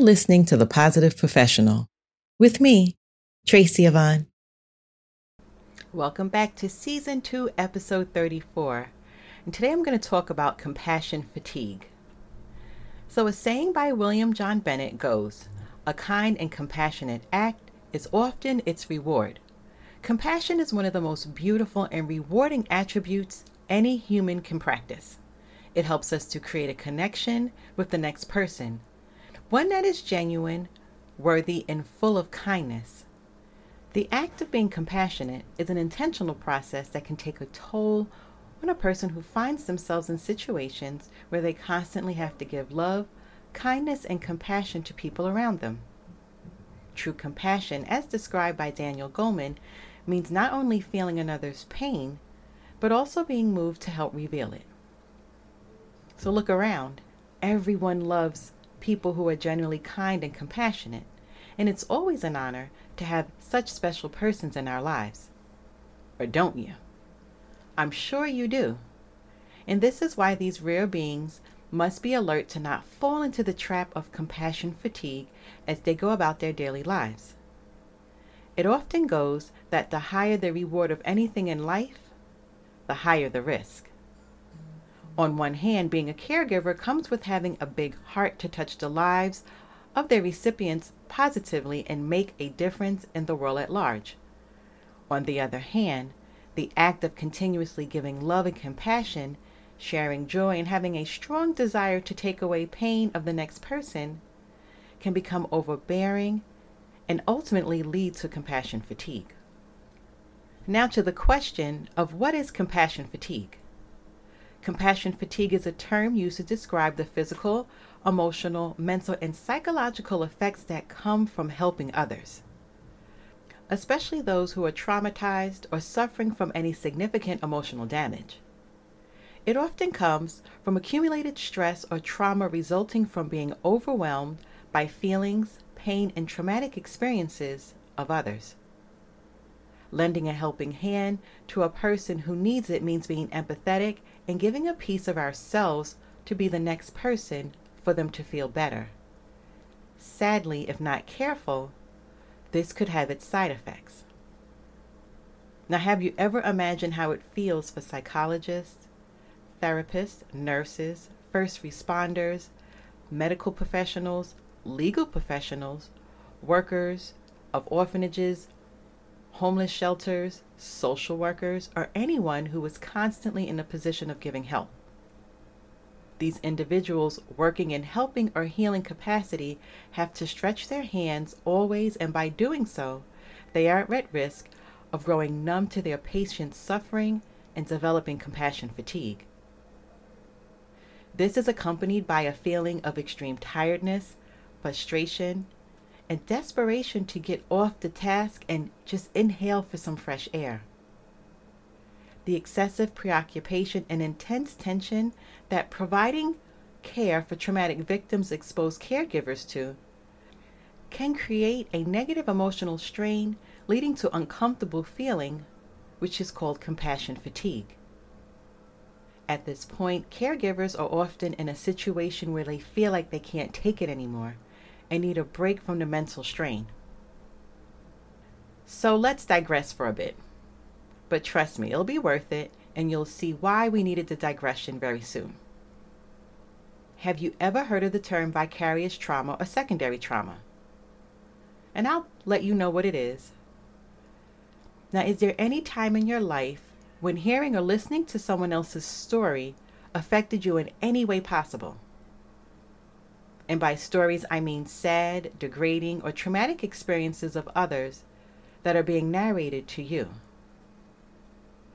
You're listening to The Positive Professional with me, Tracy Yvonne. Welcome back to Season 2, Episode 34. And today I'm going to talk about compassion fatigue. So, a saying by William John Bennett goes A kind and compassionate act is often its reward. Compassion is one of the most beautiful and rewarding attributes any human can practice. It helps us to create a connection with the next person, one that is genuine, worthy, and full of kindness. The act of being compassionate is an intentional process that can take a toll on a person who finds themselves in situations where they constantly have to give love, kindness, and compassion to people around them. True compassion, as described by Daniel Goleman, means not only feeling another's pain, but also being moved to help reveal it. So look around. Everyone loves people who are genuinely kind and compassionate, and it's always an honor to have such special persons in our lives. Or don't you? I'm sure you do. And this is why these rare beings must be alert to not fall into the trap of compassion fatigue as they go about their daily lives. It often goes that the higher the reward of anything in life, the higher the risk. On one hand, being a caregiver comes with having a big heart to touch the lives of their recipients positively and make a difference in the world at large. On the other hand, the act of continuously giving love and compassion, sharing joy, and having a strong desire to take away pain of the next person can become overbearing and ultimately lead to compassion fatigue. Now, to the question of what is compassion fatigue? Compassion fatigue is a term used to describe the physical emotional, mental, and psychological effects that come from helping others, especially those who are traumatized or suffering from any significant emotional damage. It often comes from accumulated stress or trauma resulting from being overwhelmed by feelings, pain, and traumatic experiences of others. Lending a helping hand to a person who needs it means being empathetic and giving a piece of ourselves to be the next person for them to feel better. Sadly, if not careful, this could have its side effects. Now, have you ever imagined how it feels for psychologists, therapists, nurses, first responders, medical professionals, legal professionals, workers of orphanages, homeless shelters, social workers, or anyone who is constantly in a position of giving help? These individuals working in helping or healing capacity have to stretch their hands always, and by doing so, they are at risk of growing numb to their patient's suffering and developing compassion fatigue. This is accompanied by a feeling of extreme tiredness, frustration, and desperation to get off the task and just inhale for some fresh air the excessive preoccupation and intense tension that providing care for traumatic victims expose caregivers to can create a negative emotional strain leading to uncomfortable feeling, which is called compassion fatigue. At this point, caregivers are often in a situation where they feel like they can't take it anymore and need a break from the mental strain. So let's digress for a bit. But trust me, it'll be worth it, and you'll see why we needed the digression very soon. Have you ever heard of the term vicarious trauma or secondary trauma? And I'll let you know what it is. Now, is there any time in your life when hearing or listening to someone else's story affected you in any way possible? And by stories, I mean sad, degrading, or traumatic experiences of others that are being narrated to you.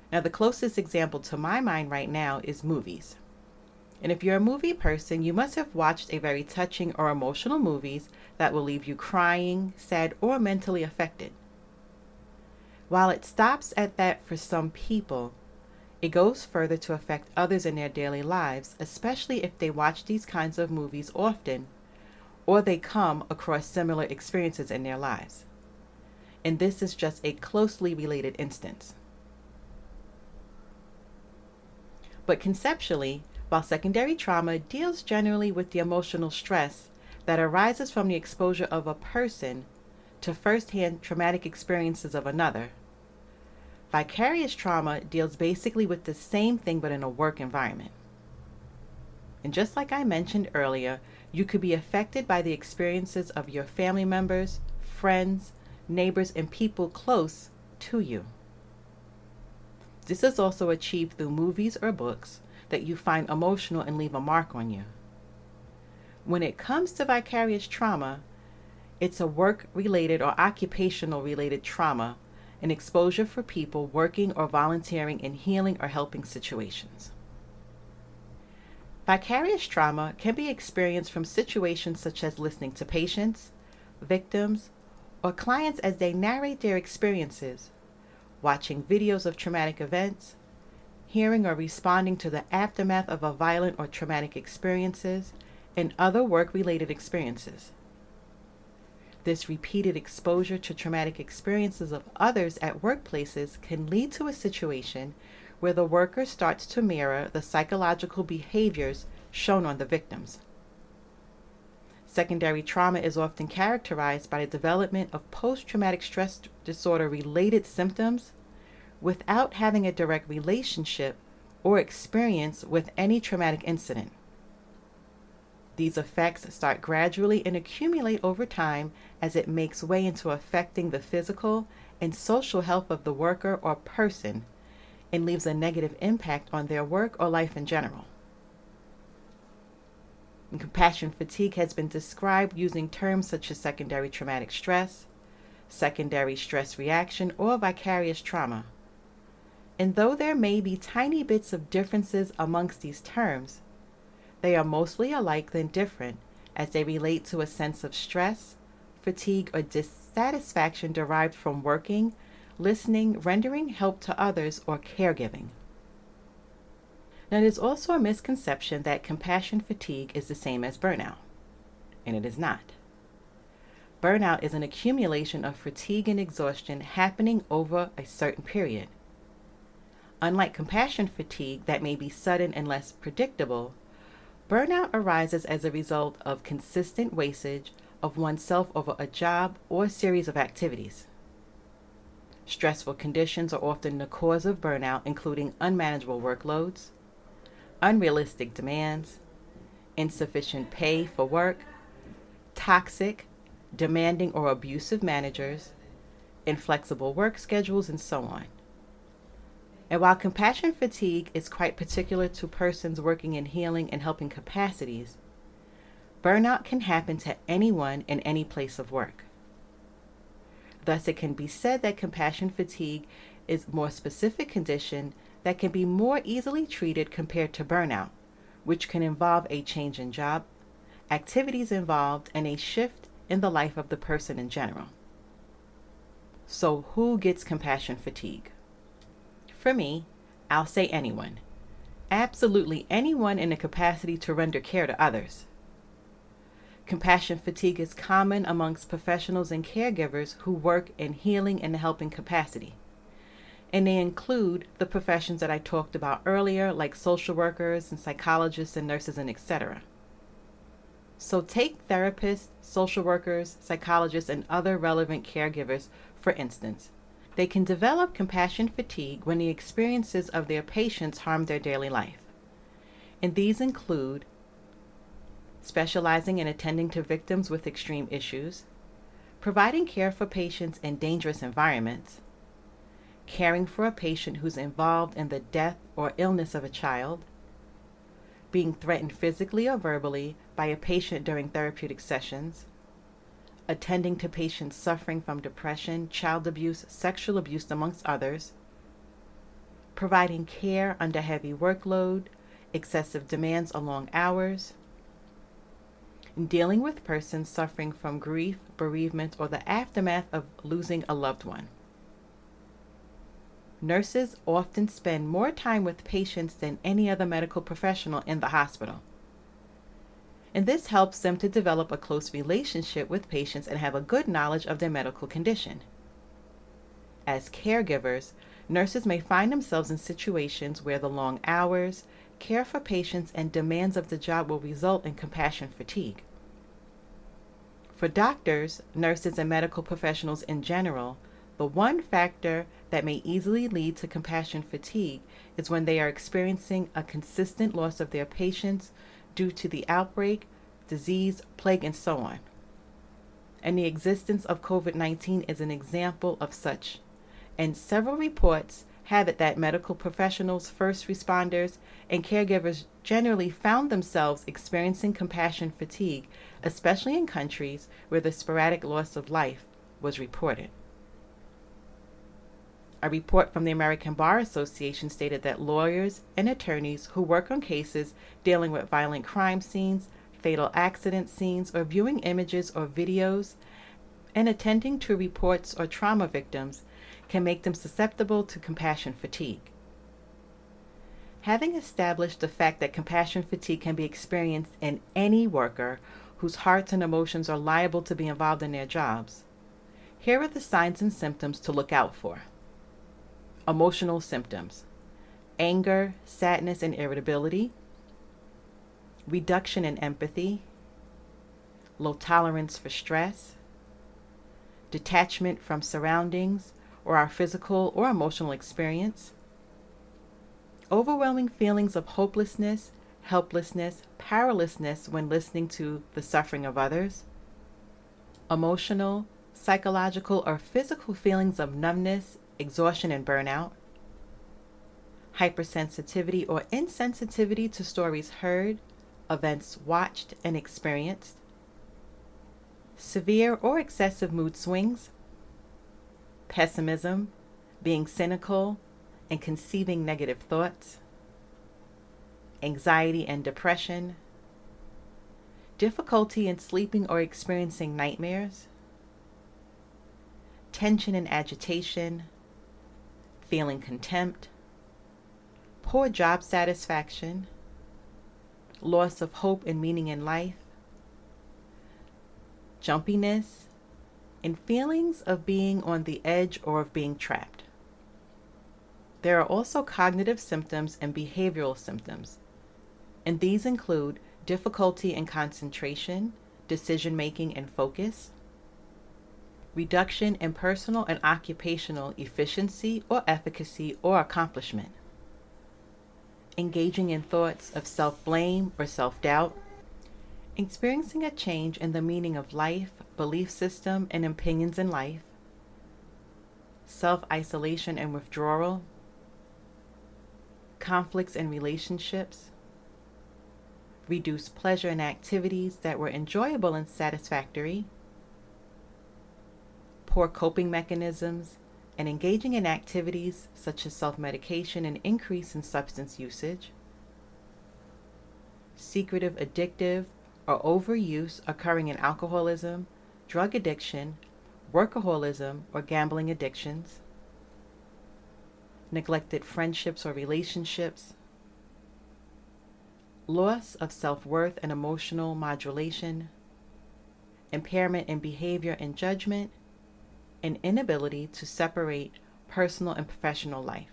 Now, the closest example to my mind right now is movies. And if you're a movie person, you must have watched a very touching or emotional movies that will leave you crying, sad, or mentally affected. While it stops at that for some people, it goes further to affect others in their daily lives, especially if they watch these kinds of movies often or they come across similar experiences in their lives. And this is just a closely related instance. But conceptually, while secondary trauma deals generally with the emotional stress that arises from the exposure of a person to firsthand traumatic experiences of another. Vicarious trauma deals basically with the same thing but in a work environment. And just like I mentioned earlier, you could be affected by the experiences of your family members, friends, neighbors, and people close to you. This is also achieved through movies or books that you find emotional and leave a mark on you. When it comes to vicarious trauma, it's a work related or occupational related trauma, an exposure for people working or volunteering in healing or helping situations. Vicarious trauma can be experienced from situations such as listening to patients, victims, or clients as they narrate their experiences, watching videos of traumatic events, hearing or responding to the aftermath of a violent or traumatic experiences, and other work related experiences. This repeated exposure to traumatic experiences of others at workplaces can lead to a situation where the worker starts to mirror the psychological behaviors shown on the victims. Secondary trauma is often characterized by the development of post traumatic stress disorder related symptoms without having a direct relationship or experience with any traumatic incident. These effects start gradually and accumulate over time as it makes way into affecting the physical and social health of the worker or person and leaves a negative impact on their work or life in general. And compassion fatigue has been described using terms such as secondary traumatic stress, secondary stress reaction, or vicarious trauma. And though there may be tiny bits of differences amongst these terms, they are mostly alike than different as they relate to a sense of stress, fatigue, or dissatisfaction derived from working, listening, rendering help to others, or caregiving. Now, it is also a misconception that compassion fatigue is the same as burnout, and it is not. Burnout is an accumulation of fatigue and exhaustion happening over a certain period. Unlike compassion fatigue, that may be sudden and less predictable, burnout arises as a result of consistent wastage of oneself over a job or series of activities. Stressful conditions are often the cause of burnout, including unmanageable workloads, unrealistic demands, insufficient pay for work, toxic, demanding, or abusive managers, inflexible work schedules, and so on. And while compassion fatigue is quite particular to persons working in healing and helping capacities, burnout can happen to anyone in any place of work. Thus, it can be said that compassion fatigue is a more specific condition that can be more easily treated compared to burnout, which can involve a change in job, activities involved, and a shift in the life of the person in general. So, who gets compassion fatigue? For me, I'll say anyone. Absolutely anyone in a capacity to render care to others. Compassion fatigue is common amongst professionals and caregivers who work in healing and helping capacity and they include the professions that I talked about earlier, like social workers and psychologists and nurses and etc. So take therapists, social workers, psychologists, and other relevant caregivers, for instance. They can develop compassion fatigue when the experiences of their patients harm their daily life. And these include specializing in attending to victims with extreme issues, providing care for patients in dangerous environments, caring for a patient who's involved in the death or illness of a child, being threatened physically or verbally by a patient during therapeutic sessions, attending to patients suffering from depression, child abuse, sexual abuse, amongst others, providing care under heavy workload, excessive demands or long hours, dealing with persons suffering from grief, bereavement, or the aftermath of losing a loved one. Nurses often spend more time with patients than any other medical professional in the hospital. And this helps them to develop a close relationship with patients and have a good knowledge of their medical condition. As caregivers, nurses may find themselves in situations where the long hours, care for patients, and demands of the job will result in compassion fatigue. For doctors, nurses, and medical professionals in general, the one factor that may easily lead to compassion fatigue is when they are experiencing a consistent loss of their patients due to the outbreak, disease, plague, and so on. And the existence of COVID 19 is an example of such. And several reports have it that medical professionals, first responders, and caregivers generally found themselves experiencing compassion fatigue, especially in countries where the sporadic loss of life was reported. A report from the American Bar Association stated that lawyers and attorneys who work on cases dealing with violent crime scenes, fatal accident scenes, or viewing images or videos, and attending to reports or trauma victims can make them susceptible to compassion fatigue. Having established the fact that compassion fatigue can be experienced in any worker whose hearts and emotions are liable to be involved in their jobs, here are the signs and symptoms to look out for. Emotional symptoms. Anger, sadness, and irritability, reduction in empathy, low tolerance for stress, detachment from surroundings or our physical or emotional experience, overwhelming feelings of hopelessness, helplessness, powerlessness when listening to the suffering of others, emotional, psychological, or physical feelings of numbness, exhaustion, and burnout, hypersensitivity or insensitivity to stories heard, events watched and experienced, severe or excessive mood swings, pessimism, being cynical, and conceiving negative thoughts, anxiety and depression, difficulty in sleeping or experiencing nightmares, tension and agitation, feeling contempt, poor job satisfaction, loss of hope and meaning in life, jumpiness, and feelings of being on the edge or of being trapped. There are also cognitive symptoms and behavioral symptoms, and these include difficulty in concentration, decision making, and focus, reduction in personal and occupational efficiency or efficacy or accomplishment, engaging in thoughts of self blame or self doubt, experiencing a change in the meaning of life, belief system, and opinions in life, self isolation and withdrawal, conflicts in relationships, reduced pleasure in activities that were enjoyable and satisfactory poor coping mechanisms, and engaging in activities such as self medication and increase in substance usage, secretive, addictive, or overuse occurring in alcoholism, drug addiction, workaholism, or gambling addictions, neglected friendships or relationships, loss of self worth and emotional modulation, impairment in behavior and judgment an inability to separate personal and professional life.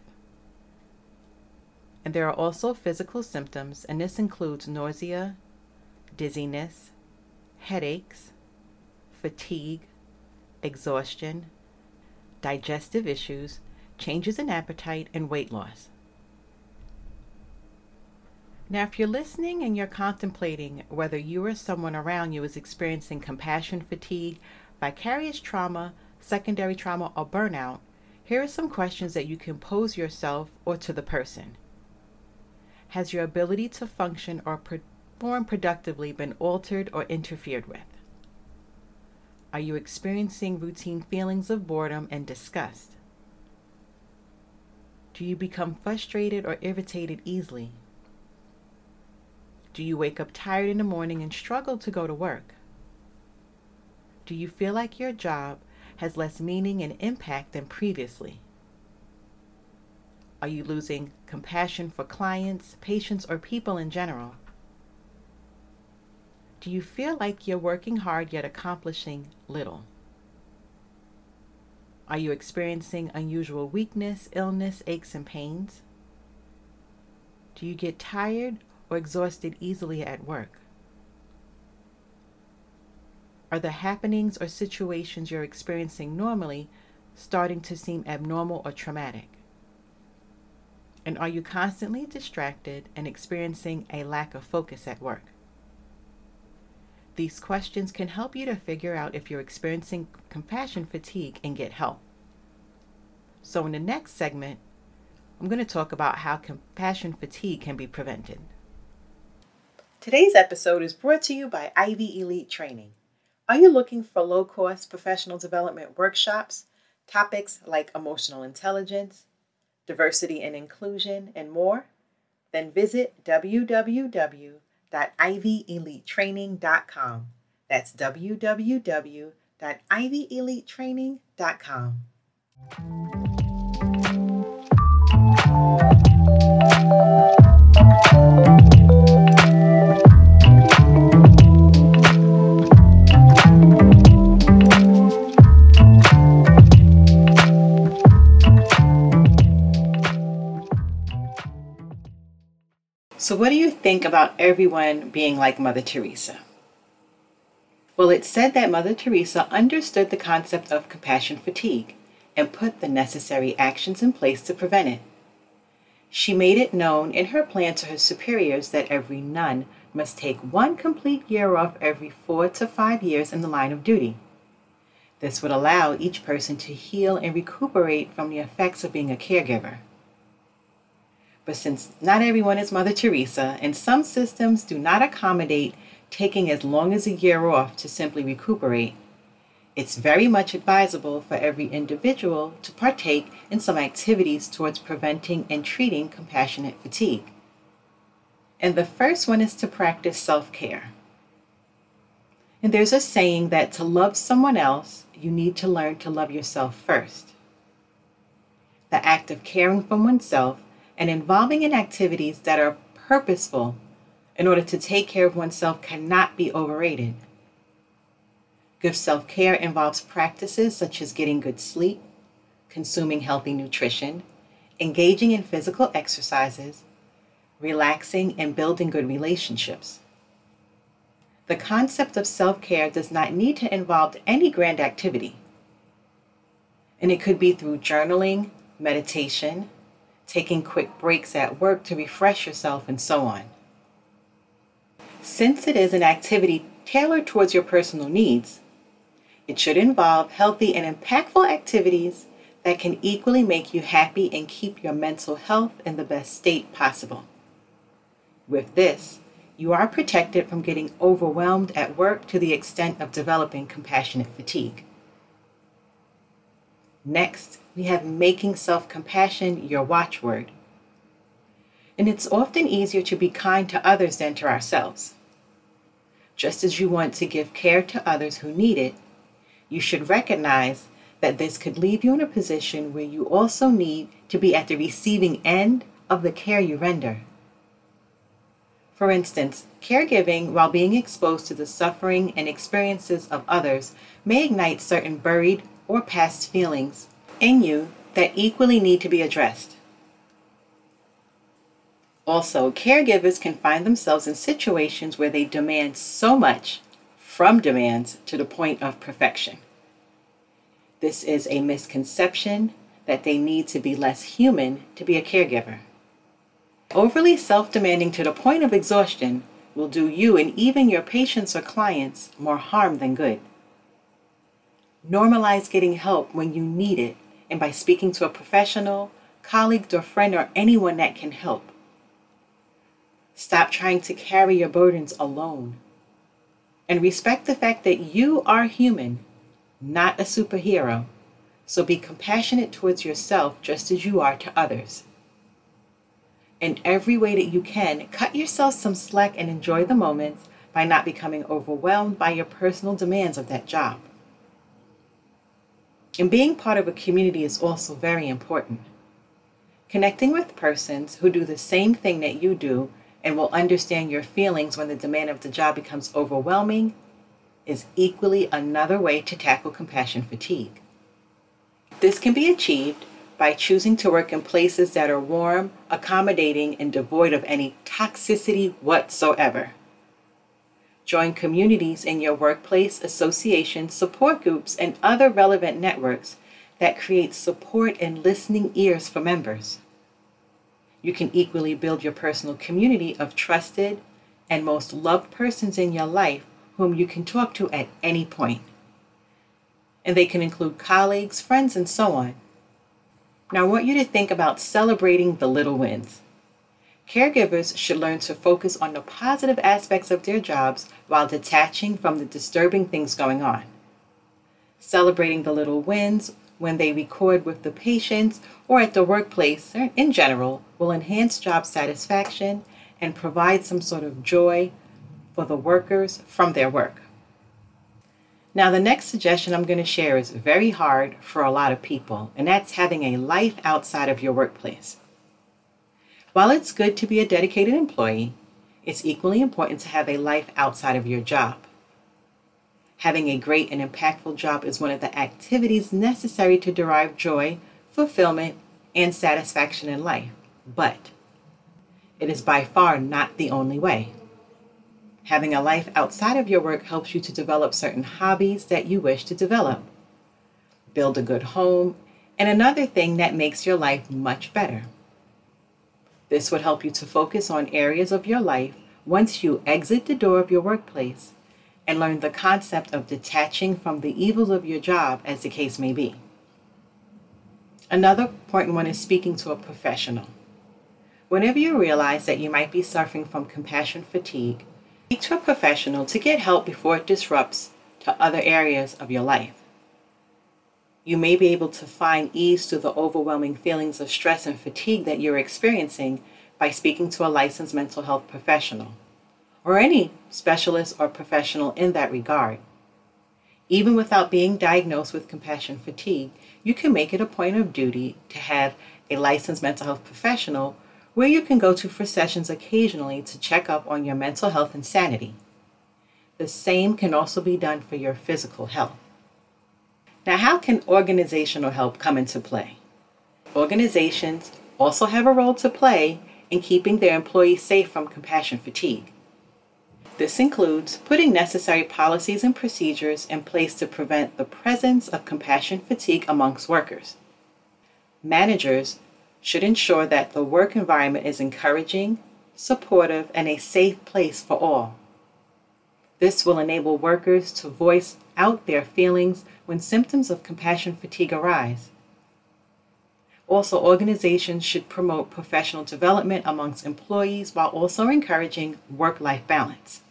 And there are also physical symptoms, and this includes nausea, dizziness, headaches, fatigue, exhaustion, digestive issues, changes in appetite, and weight loss. Now, if you're listening and you're contemplating whether you or someone around you is experiencing compassion fatigue, vicarious trauma, secondary trauma, or burnout, here are some questions that you can pose yourself or to the person. Has your ability to function or perform productively been altered or interfered with? Are you experiencing routine feelings of boredom and disgust? Do you become frustrated or irritated easily? Do you wake up tired in the morning and struggle to go to work? Do you feel like your job has less meaning and impact than previously? Are you losing compassion for clients, patients, or people in general? Do you feel like you're working hard yet accomplishing little? Are you experiencing unusual weakness, illness, aches, and pains? Do you get tired or exhausted easily at work? Are the happenings or situations you're experiencing normally starting to seem abnormal or traumatic? And are you constantly distracted and experiencing a lack of focus at work? These questions can help you to figure out if you're experiencing compassion fatigue and get help. So, in the next segment, I'm going to talk about how compassion fatigue can be prevented. Today's episode is brought to you by Ivy Elite Training. Are you looking for low cost professional development workshops, topics like emotional intelligence, diversity and inclusion, and more? Then visit www.ivyelitetraining.com. That's www.ivyelitetraining.com. what do you think about everyone being like Mother Teresa? Well, it's said that Mother Teresa understood the concept of compassion fatigue and put the necessary actions in place to prevent it. She made it known in her plan to her superiors that every nun must take one complete year off every four to five years in the line of duty. This would allow each person to heal and recuperate from the effects of being a caregiver. But since not everyone is Mother Teresa, and some systems do not accommodate taking as long as a year off to simply recuperate, it's very much advisable for every individual to partake in some activities towards preventing and treating compassionate fatigue. And the first one is to practice self care. And there's a saying that to love someone else, you need to learn to love yourself first. The act of caring for oneself and involving in activities that are purposeful in order to take care of oneself cannot be overrated. Good self care involves practices such as getting good sleep, consuming healthy nutrition, engaging in physical exercises, relaxing, and building good relationships. The concept of self care does not need to involve any grand activity, and it could be through journaling, meditation, taking quick breaks at work to refresh yourself, and so on. Since it is an activity tailored towards your personal needs, it should involve healthy and impactful activities that can equally make you happy and keep your mental health in the best state possible. With this, you are protected from getting overwhelmed at work to the extent of developing compassionate fatigue. Next, we have making self compassion your watchword. And it's often easier to be kind to others than to ourselves. Just as you want to give care to others who need it, you should recognize that this could leave you in a position where you also need to be at the receiving end of the care you render. For instance, caregiving while being exposed to the suffering and experiences of others may ignite certain buried or past feelings in you that equally need to be addressed. Also, caregivers can find themselves in situations where they demand so much from demands to the point of perfection. This is a misconception that they need to be less human to be a caregiver. Overly self demanding to the point of exhaustion will do you and even your patients or clients more harm than good. Normalize getting help when you need it and by speaking to a professional, colleague, or friend, or anyone that can help. Stop trying to carry your burdens alone. And respect the fact that you are human, not a superhero. So be compassionate towards yourself just as you are to others. In every way that you can, cut yourself some slack and enjoy the moments by not becoming overwhelmed by your personal demands of that job. And being part of a community is also very important. Connecting with persons who do the same thing that you do and will understand your feelings when the demand of the job becomes overwhelming is equally another way to tackle compassion fatigue. This can be achieved by choosing to work in places that are warm, accommodating, and devoid of any toxicity whatsoever. Join communities in your workplace, associations, support groups, and other relevant networks that create support and listening ears for members. You can equally build your personal community of trusted and most loved persons in your life whom you can talk to at any point. And they can include colleagues, friends, and so on. Now, I want you to think about celebrating the little wins. Caregivers should learn to focus on the positive aspects of their jobs while detaching from the disturbing things going on. Celebrating the little wins when they record with the patients or at the workplace in general will enhance job satisfaction and provide some sort of joy for the workers from their work. Now, the next suggestion I'm going to share is very hard for a lot of people, and that's having a life outside of your workplace. While it's good to be a dedicated employee, it's equally important to have a life outside of your job. Having a great and impactful job is one of the activities necessary to derive joy, fulfillment, and satisfaction in life, but it is by far not the only way. Having a life outside of your work helps you to develop certain hobbies that you wish to develop, build a good home, and another thing that makes your life much better. This would help you to focus on areas of your life once you exit the door of your workplace and learn the concept of detaching from the evils of your job, as the case may be. Another important one is speaking to a professional. Whenever you realize that you might be suffering from compassion fatigue, speak to a professional to get help before it disrupts to other areas of your life. You may be able to find ease to the overwhelming feelings of stress and fatigue that you're experiencing by speaking to a licensed mental health professional or any specialist or professional in that regard. Even without being diagnosed with compassion fatigue, you can make it a point of duty to have a licensed mental health professional where you can go to for sessions occasionally to check up on your mental health and sanity. The same can also be done for your physical health. Now, how can organizational help come into play? Organizations also have a role to play in keeping their employees safe from compassion fatigue. This includes putting necessary policies and procedures in place to prevent the presence of compassion fatigue amongst workers. Managers should ensure that the work environment is encouraging, supportive, and a safe place for all. This will enable workers to voice out their feelings when symptoms of compassion fatigue arise. Also, organizations should promote professional development amongst employees while also encouraging work life balance.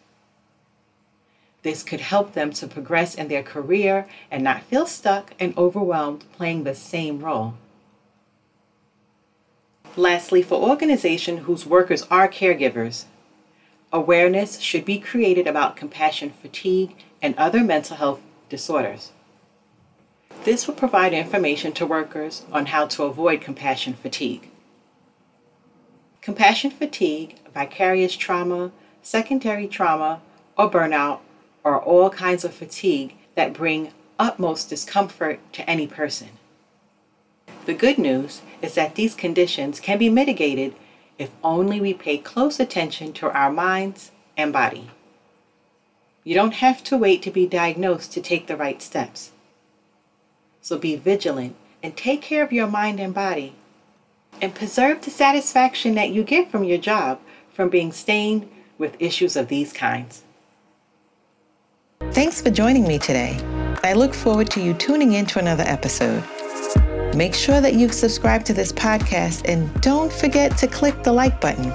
This could help them to progress in their career and not feel stuck and overwhelmed playing the same role. Lastly, for organizations whose workers are caregivers, awareness should be created about compassion fatigue and other mental health disorders. This will provide information to workers on how to avoid compassion fatigue. Compassion fatigue, vicarious trauma, secondary trauma, or burnout are all kinds of fatigue that bring utmost discomfort to any person. The good news is that these conditions can be mitigated if only we pay close attention to our minds and body. You don't have to wait to be diagnosed to take the right steps. So be vigilant and take care of your mind and body. And preserve the satisfaction that you get from your job from being stained with issues of these kinds. Thanks for joining me today. I look forward to you tuning in to another episode. Make sure that you've subscribed to this podcast and don't forget to click the like button.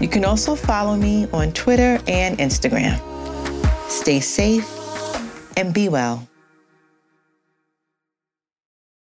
You can also follow me on Twitter and Instagram. Stay safe and be well.